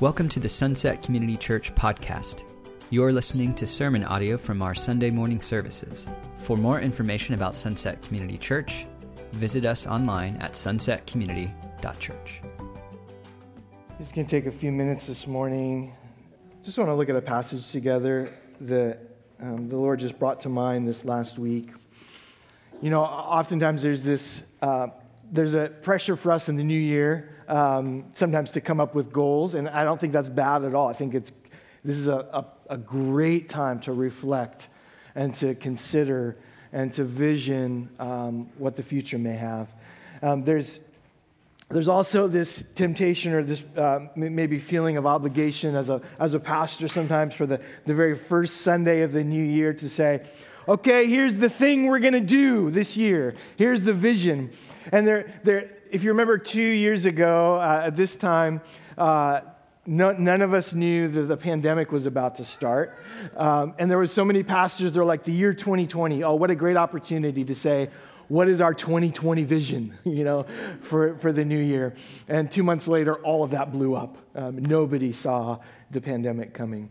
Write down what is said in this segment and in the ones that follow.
Welcome to the Sunset Community Church podcast. You're listening to sermon audio from our Sunday morning services. For more information about Sunset Community Church, visit us online at sunsetcommunity.church. Just going to take a few minutes this morning. Just want to look at a passage together that um, the Lord just brought to mind this last week. You know, oftentimes there's this, uh, there's a pressure for us in the new year um, sometimes to come up with goals, and I don't think that's bad at all. I think it's, this is a, a, a great time to reflect and to consider and to vision um, what the future may have. Um, there's, there's also this temptation or this uh, maybe feeling of obligation as a, as a pastor sometimes for the, the very first Sunday of the new year to say, okay, here's the thing we're going to do this year. Here's the vision. And there, there, if you remember two years ago uh, at this time, uh, no, none of us knew that the pandemic was about to start. Um, and there were so many pastors, they're like, the year 2020, oh, what a great opportunity to say, what is our 2020 vision, you know, for, for the new year? And two months later, all of that blew up. Um, nobody saw the pandemic coming.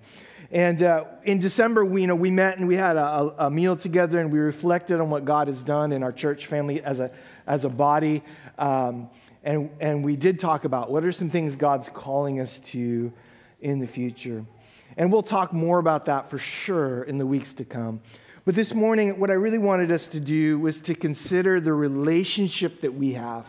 And uh, in December, we, you know, we met and we had a, a, meal together and we reflected on what God has done in our church family as a, as a body. Um, and, and we did talk about what are some things God's calling us to in the future. And we'll talk more about that for sure in the weeks to come. But this morning, what I really wanted us to do was to consider the relationship that we have.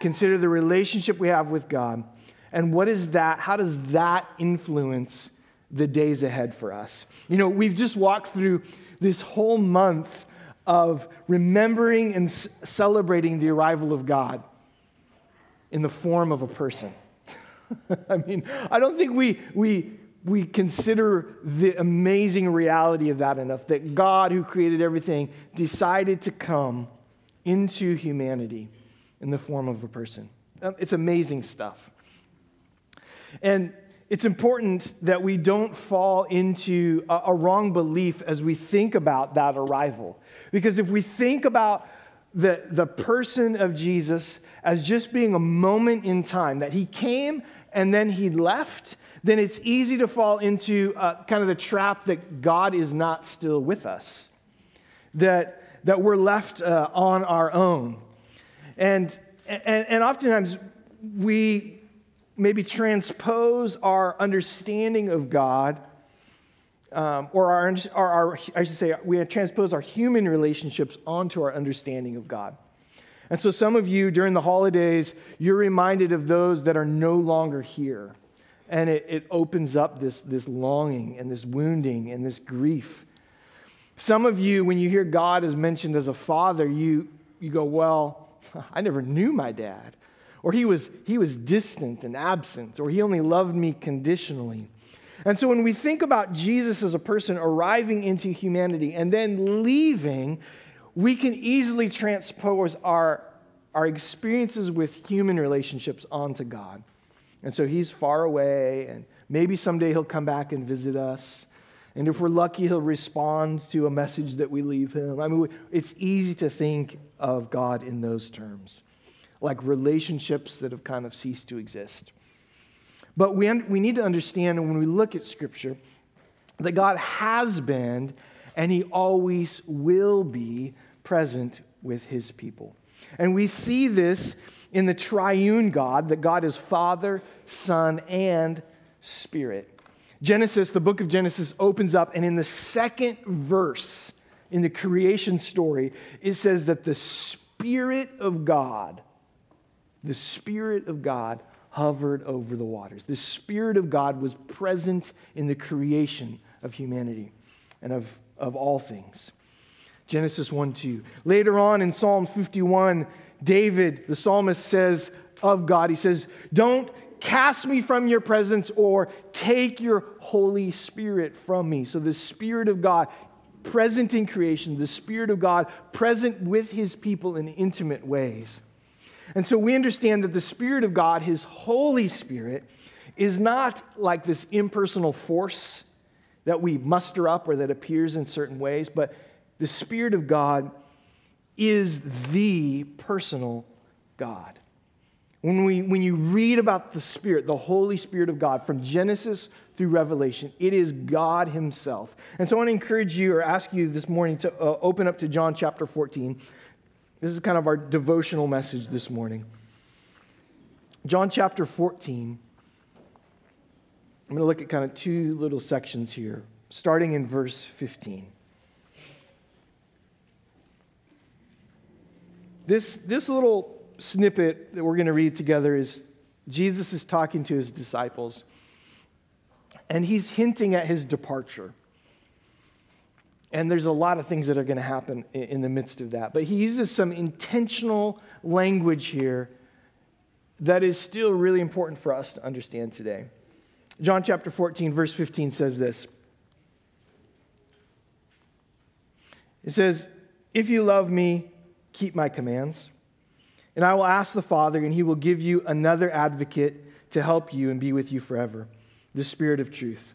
Consider the relationship we have with God. And what is that? How does that influence the days ahead for us? You know, we've just walked through this whole month of remembering and celebrating the arrival of God in the form of a person. I mean, I don't think we, we, we consider the amazing reality of that enough that God, who created everything, decided to come into humanity in the form of a person. It's amazing stuff. And it's important that we don't fall into a, a wrong belief as we think about that arrival. Because if we think about the, the person of Jesus as just being a moment in time, that he came and then he left, then it's easy to fall into uh, kind of the trap that God is not still with us, that, that we're left uh, on our own. And, and, and oftentimes we maybe transpose our understanding of God um, or our, our, our, I should say, we transpose our human relationships onto our understanding of God. And so, some of you during the holidays, you're reminded of those that are no longer here. And it, it opens up this, this longing and this wounding and this grief. Some of you, when you hear God is mentioned as a father, you, you go, Well, I never knew my dad. Or he was, he was distant and absent, or he only loved me conditionally. And so when we think about Jesus as a person arriving into humanity and then leaving, we can easily transpose our, our experiences with human relationships onto God. And so he's far away, and maybe someday he'll come back and visit us. And if we're lucky, he'll respond to a message that we leave him. I mean, it's easy to think of God in those terms, like relationships that have kind of ceased to exist. But we, we need to understand when we look at Scripture that God has been and He always will be present with His people. And we see this in the triune God, that God is Father, Son, and Spirit. Genesis, the book of Genesis, opens up, and in the second verse in the creation story, it says that the Spirit of God, the Spirit of God hovered over the waters. The Spirit of God was present in the creation of humanity and of, of all things. Genesis 1 2. Later on in Psalm 51, David, the psalmist, says of God, he says, Don't cast me from your presence or take your Holy Spirit from me. So the Spirit of God present in creation, the Spirit of God present with his people in intimate ways. And so we understand that the Spirit of God, His Holy Spirit, is not like this impersonal force that we muster up or that appears in certain ways, but the Spirit of God is the personal God. When, we, when you read about the Spirit, the Holy Spirit of God, from Genesis through Revelation, it is God Himself. And so I want to encourage you or ask you this morning to uh, open up to John chapter 14. This is kind of our devotional message this morning. John chapter 14. I'm going to look at kind of two little sections here, starting in verse 15. This, this little snippet that we're going to read together is Jesus is talking to his disciples, and he's hinting at his departure. And there's a lot of things that are going to happen in the midst of that. But he uses some intentional language here that is still really important for us to understand today. John chapter 14, verse 15 says this It says, If you love me, keep my commands. And I will ask the Father, and he will give you another advocate to help you and be with you forever the Spirit of truth.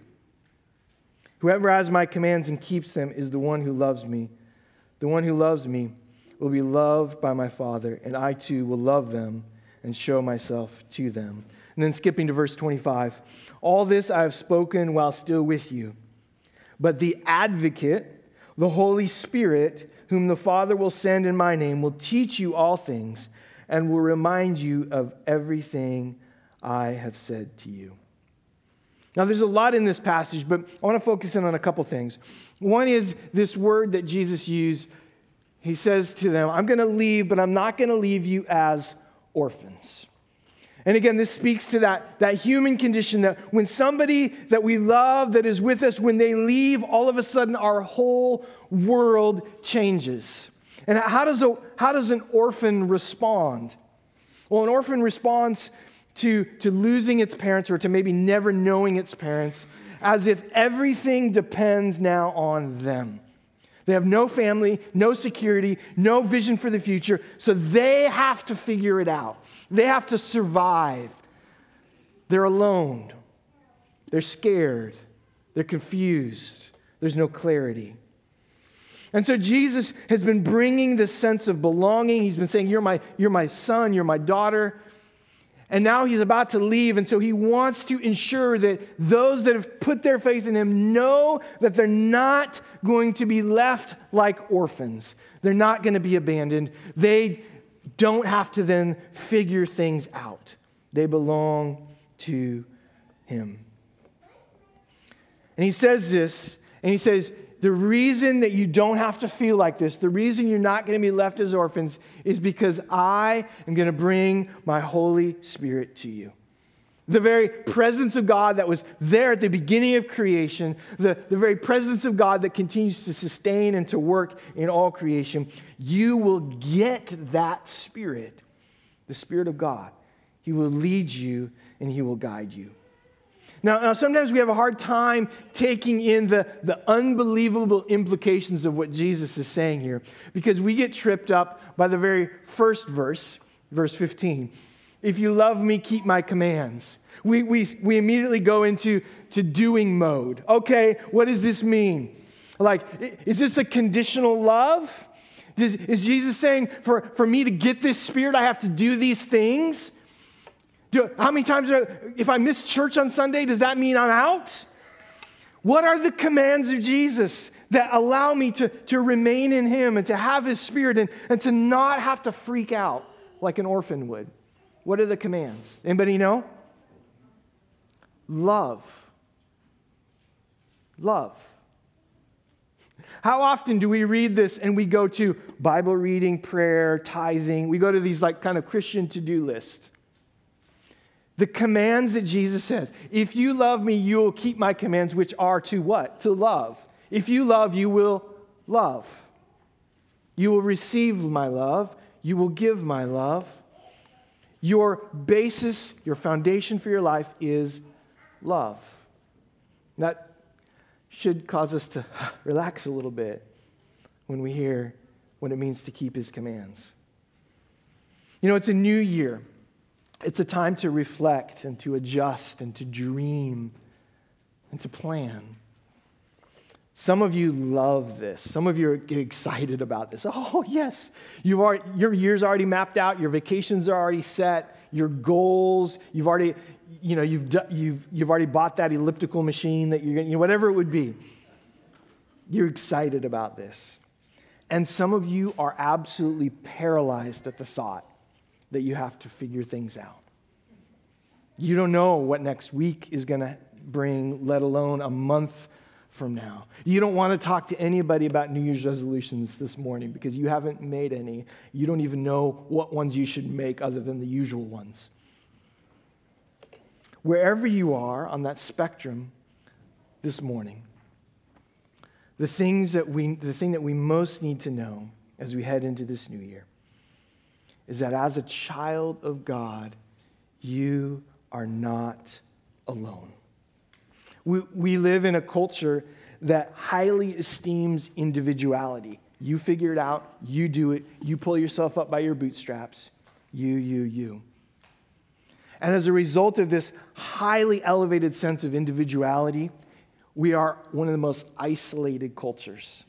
Whoever has my commands and keeps them is the one who loves me. The one who loves me will be loved by my Father, and I too will love them and show myself to them. And then skipping to verse 25 All this I have spoken while still with you. But the advocate, the Holy Spirit, whom the Father will send in my name, will teach you all things and will remind you of everything I have said to you. Now, there's a lot in this passage, but I want to focus in on a couple things. One is this word that Jesus used. He says to them, I'm going to leave, but I'm not going to leave you as orphans. And again, this speaks to that, that human condition that when somebody that we love that is with us, when they leave, all of a sudden our whole world changes. And how does, a, how does an orphan respond? Well, an orphan responds to, to losing its parents or to maybe never knowing its parents as if everything depends now on them. They have no family, no security, no vision for the future, so they have to figure it out. They have to survive. They're alone. They're scared. They're confused. There's no clarity. And so Jesus has been bringing this sense of belonging. He's been saying, You're my, you're my son, you're my daughter. And now he's about to leave. And so he wants to ensure that those that have put their faith in him know that they're not going to be left like orphans. They're not going to be abandoned. They don't have to then figure things out, they belong to him. And he says this, and he says, the reason that you don't have to feel like this, the reason you're not going to be left as orphans, is because I am going to bring my Holy Spirit to you. The very presence of God that was there at the beginning of creation, the, the very presence of God that continues to sustain and to work in all creation, you will get that Spirit, the Spirit of God. He will lead you and He will guide you. Now, now, sometimes we have a hard time taking in the, the unbelievable implications of what Jesus is saying here because we get tripped up by the very first verse, verse 15. If you love me, keep my commands. We, we, we immediately go into to doing mode. Okay, what does this mean? Like, is this a conditional love? Does, is Jesus saying, for, for me to get this spirit, I have to do these things? Do, how many times, if I miss church on Sunday, does that mean I'm out? What are the commands of Jesus that allow me to, to remain in Him and to have His Spirit and, and to not have to freak out like an orphan would? What are the commands? Anybody know? Love. Love. How often do we read this and we go to Bible reading, prayer, tithing? We go to these like kind of Christian to do lists. The commands that Jesus says, if you love me, you will keep my commands, which are to what? To love. If you love, you will love. You will receive my love. You will give my love. Your basis, your foundation for your life is love. That should cause us to relax a little bit when we hear what it means to keep his commands. You know, it's a new year. It's a time to reflect and to adjust and to dream and to plan. Some of you love this. Some of you get excited about this. Oh, yes. You've already, your year's already mapped out. Your vacations are already set. Your goals, you've already, you know, you've, you've, you've already bought that elliptical machine that you're going you know, whatever it would be. You're excited about this. And some of you are absolutely paralyzed at the thought that you have to figure things out. You don't know what next week is going to bring, let alone a month from now. You don't want to talk to anybody about New Year's resolutions this morning because you haven't made any. You don't even know what ones you should make other than the usual ones. Wherever you are on that spectrum this morning, the, things that we, the thing that we most need to know as we head into this new year is that as a child of God, you are not alone. We, we live in a culture that highly esteems individuality. You figure it out, you do it, you pull yourself up by your bootstraps. You, you, you. And as a result of this highly elevated sense of individuality, we are one of the most isolated cultures.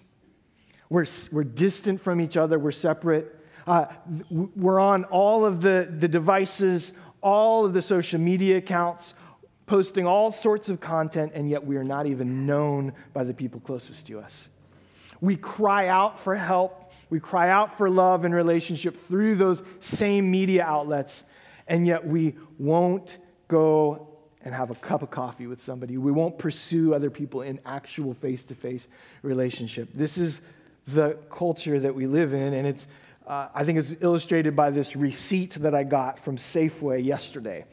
We're, we're distant from each other, we're separate. Uh, we're on all of the, the devices, all of the social media accounts, posting all sorts of content, and yet we are not even known by the people closest to us. We cry out for help, we cry out for love and relationship through those same media outlets, and yet we won't go and have a cup of coffee with somebody. We won't pursue other people in actual face to face relationship. This is the culture that we live in, and it's, uh, I think it's illustrated by this receipt that I got from Safeway yesterday.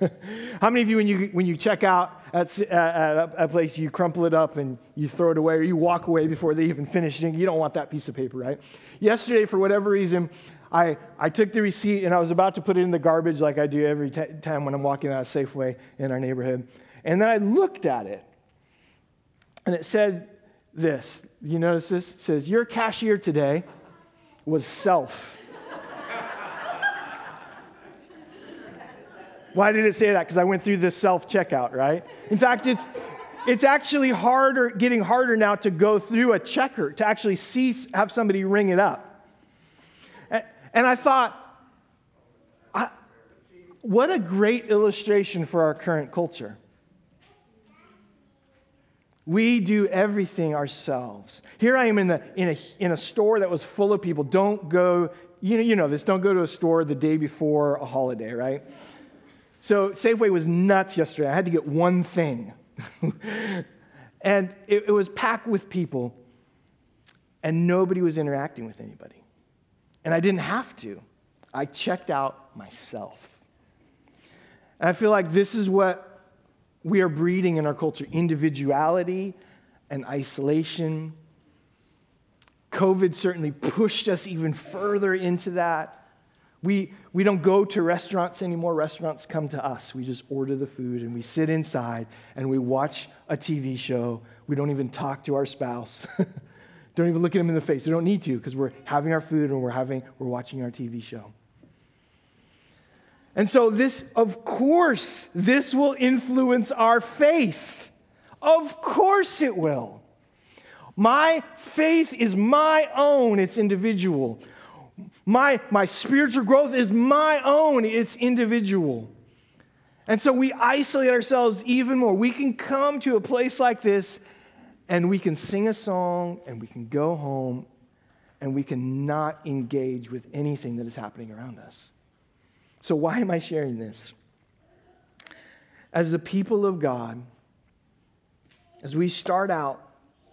How many of you, when you, when you check out at, at a place, you crumple it up and you throw it away, or you walk away before they even finish it? You don't want that piece of paper, right? Yesterday, for whatever reason, I, I took the receipt and I was about to put it in the garbage like I do every t- time when I'm walking out of Safeway in our neighborhood. And then I looked at it, and it said this. You notice this? It says, Your cashier today was self. Why did it say that? Because I went through the self checkout, right? In fact, it's, it's actually harder, getting harder now to go through a checker, to actually see, have somebody ring it up. And, I thought, I, what a great illustration for our current culture. We do everything ourselves. Here I am in, the, in, a, in a store that was full of people. Don't go, you know, you know this, don't go to a store the day before a holiday, right? So Safeway was nuts yesterday. I had to get one thing. and it, it was packed with people, and nobody was interacting with anybody. And I didn't have to. I checked out myself. And I feel like this is what we are breeding in our culture individuality and isolation. COVID certainly pushed us even further into that. We, we don't go to restaurants anymore. Restaurants come to us. We just order the food and we sit inside and we watch a TV show. We don't even talk to our spouse. don't even look at them in the face. We don't need to because we're having our food and we're, having, we're watching our TV show. And so, this, of course, this will influence our faith. Of course, it will. My faith is my own, it's individual. My, my spiritual growth is my own, it's individual. And so we isolate ourselves even more. We can come to a place like this and we can sing a song and we can go home and we can not engage with anything that is happening around us. So, why am I sharing this? As the people of God, as we start out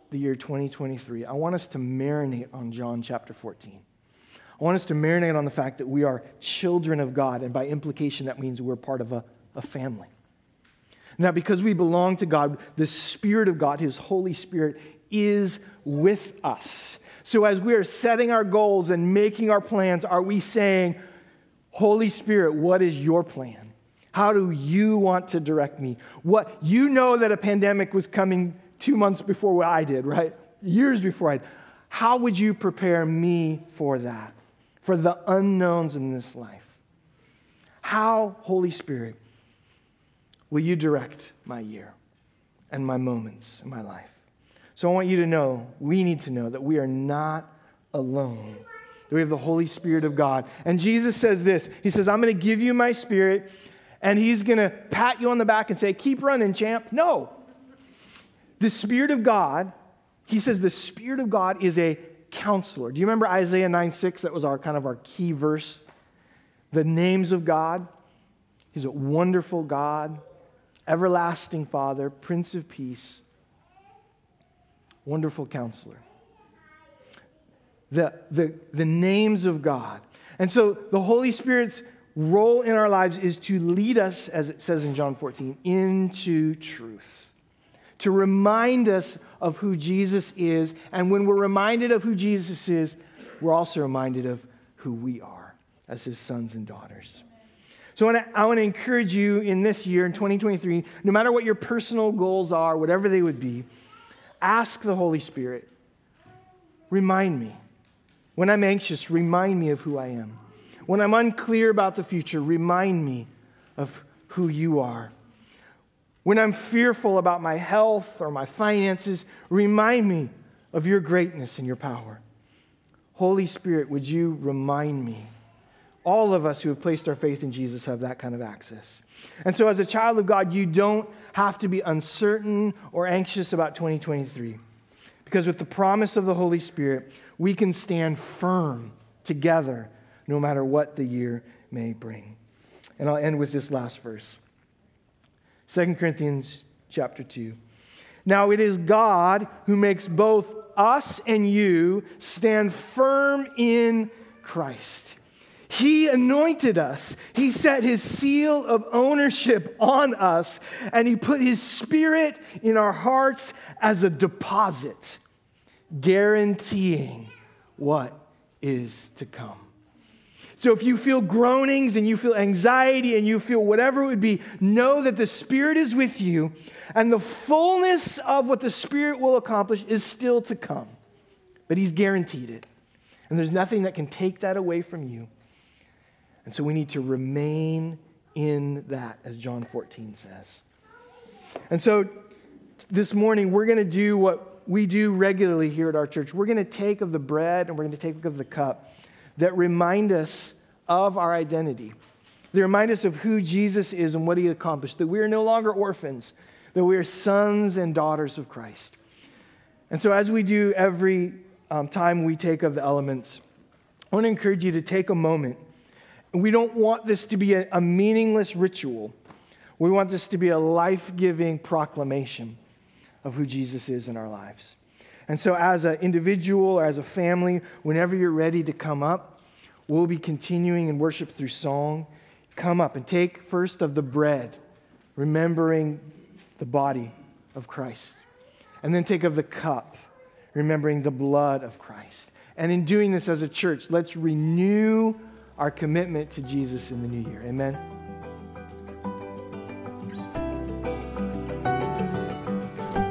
the year 2023, I want us to marinate on John chapter 14. I want us to marinate on the fact that we are children of God, and by implication, that means we're part of a, a family. Now, because we belong to God, the Spirit of God, His Holy Spirit, is with us. So, as we are setting our goals and making our plans, are we saying, Holy Spirit, what is your plan? How do you want to direct me? What you know that a pandemic was coming two months before what I did, right? Years before I did. How would you prepare me for that? For the unknowns in this life? How, Holy Spirit, will you direct my year and my moments in my life? So I want you to know, we need to know that we are not alone. That we have the Holy Spirit of God. And Jesus says this He says, I'm going to give you my spirit, and He's going to pat you on the back and say, Keep running, champ. No. The Spirit of God, He says, the Spirit of God is a counselor. Do you remember Isaiah 9 6? That was our kind of our key verse. The names of God. He's a wonderful God, everlasting Father, Prince of Peace, wonderful counselor the, the, the names of God. And so the Holy Spirit's role in our lives is to lead us, as it says in John 14, into truth. To remind us of who Jesus is. And when we're reminded of who Jesus is, we're also reminded of who we are as his sons and daughters. So I want, to, I want to encourage you in this year, in 2023, no matter what your personal goals are, whatever they would be, ask the Holy Spirit, remind me when I'm anxious, remind me of who I am. When I'm unclear about the future, remind me of who you are. When I'm fearful about my health or my finances, remind me of your greatness and your power. Holy Spirit, would you remind me? All of us who have placed our faith in Jesus have that kind of access. And so, as a child of God, you don't have to be uncertain or anxious about 2023. Because with the promise of the Holy Spirit, we can stand firm together no matter what the year may bring. And I'll end with this last verse 2 Corinthians chapter 2. Now it is God who makes both us and you stand firm in Christ. He anointed us. He set his seal of ownership on us, and he put his spirit in our hearts as a deposit guaranteeing what is to come. So if you feel groanings and you feel anxiety and you feel whatever it would be, know that the Spirit is with you and the fullness of what the Spirit will accomplish is still to come. But He's guaranteed it. And there's nothing that can take that away from you. And so we need to remain in that, as John 14 says. And so this morning, we're going to do what we do regularly here at our church. We're going to take of the bread and we're going to take of the cup that remind us of our identity. They remind us of who Jesus is and what he accomplished, that we are no longer orphans, that we are sons and daughters of Christ. And so, as we do every um, time we take of the elements, I want to encourage you to take a moment. We don't want this to be a, a meaningless ritual, we want this to be a life giving proclamation of who Jesus is in our lives. And so, as an individual or as a family, whenever you're ready to come up, we'll be continuing in worship through song. Come up and take first of the bread, remembering the body of Christ. And then take of the cup, remembering the blood of Christ. And in doing this as a church, let's renew our commitment to Jesus in the new year. Amen.